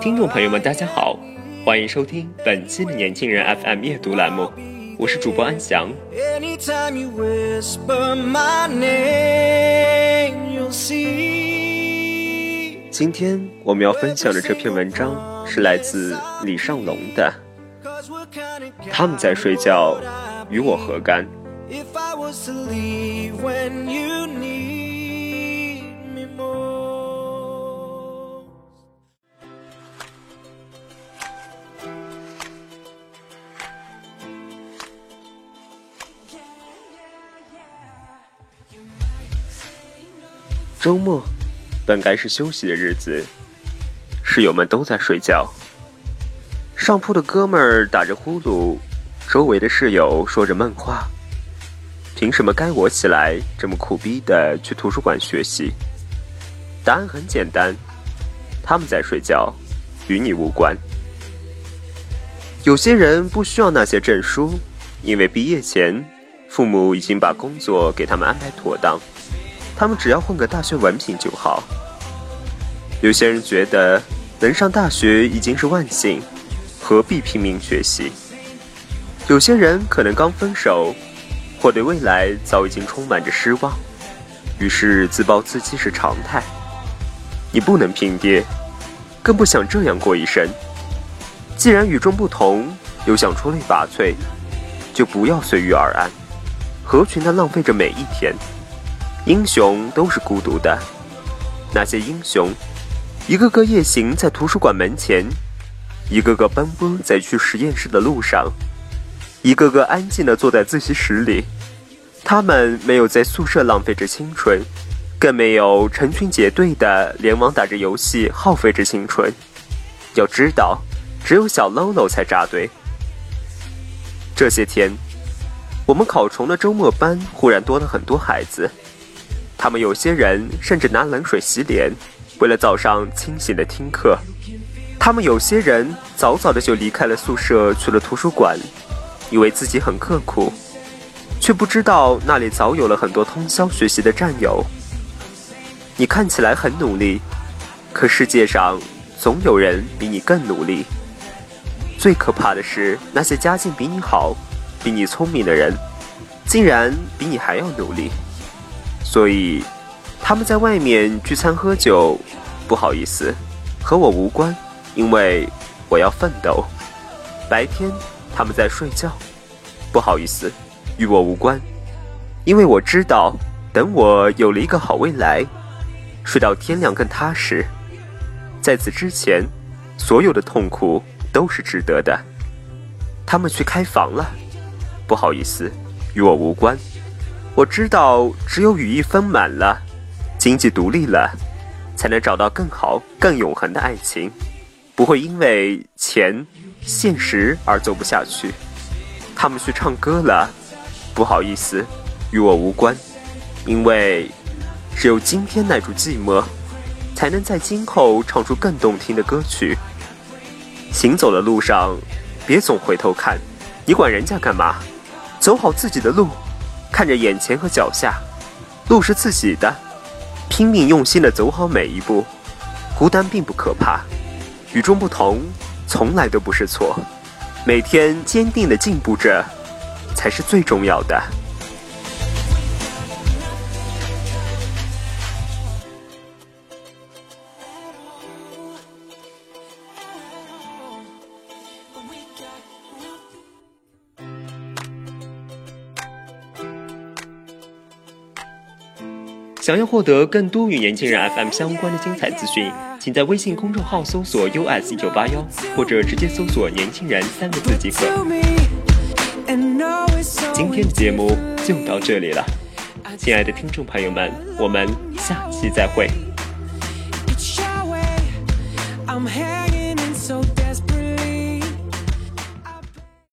听众朋友们，大家好，欢迎收听本期的《年轻人 FM》阅读栏目，我是主播安翔。今天我们要分享的这篇文章是来自李尚龙的，他们在睡觉，与我何干？周末本该是休息的日子，室友们都在睡觉。上铺的哥们儿打着呼噜，周围的室友说着闷话。凭什么该我起来这么苦逼的去图书馆学习？答案很简单，他们在睡觉，与你无关。有些人不需要那些证书，因为毕业前，父母已经把工作给他们安排妥当。他们只要混个大学文凭就好。有些人觉得能上大学已经是万幸，何必拼命学习？有些人可能刚分手，或对未来早已经充满着失望，于是自暴自弃是常态。你不能拼爹，更不想这样过一生。既然与众不同，又想出类拔萃，就不要随遇而安，合群的浪费着每一天。英雄都是孤独的，那些英雄，一个个夜行在图书馆门前，一个个奔波在去实验室的路上，一个个安静地坐在自习室里。他们没有在宿舍浪费着青春，更没有成群结队的联网打着游戏耗费着青春。要知道，只有小喽喽才扎堆。这些天，我们考虫的周末班忽然多了很多孩子。他们有些人甚至拿冷水洗脸，为了早上清醒的听课；他们有些人早早的就离开了宿舍，去了图书馆，以为自己很刻苦，却不知道那里早有了很多通宵学习的战友。你看起来很努力，可世界上总有人比你更努力。最可怕的是，那些家境比你好、比你聪明的人，竟然比你还要努力。所以，他们在外面聚餐喝酒，不好意思，和我无关，因为我要奋斗。白天他们在睡觉，不好意思，与我无关，因为我知道，等我有了一个好未来，睡到天亮更踏实。在此之前，所有的痛苦都是值得的。他们去开房了，不好意思，与我无关。我知道，只有羽翼丰满了，经济独立了，才能找到更好、更永恒的爱情，不会因为钱、现实而走不下去。他们去唱歌了，不好意思，与我无关，因为只有今天耐住寂寞，才能在今后唱出更动听的歌曲。行走的路上，别总回头看，你管人家干嘛？走好自己的路。看着眼前和脚下，路是自己的，拼命用心的走好每一步。孤单并不可怕，与众不同从来都不是错。每天坚定的进步着，才是最重要的。想要获得更多与年轻人 FM 相关的精彩资讯，请在微信公众号搜索 US 一九八幺，或者直接搜索“年轻人”三个字即可。今天的节目就到这里了，亲爱的听众朋友们，我们下期再会。I'm hanging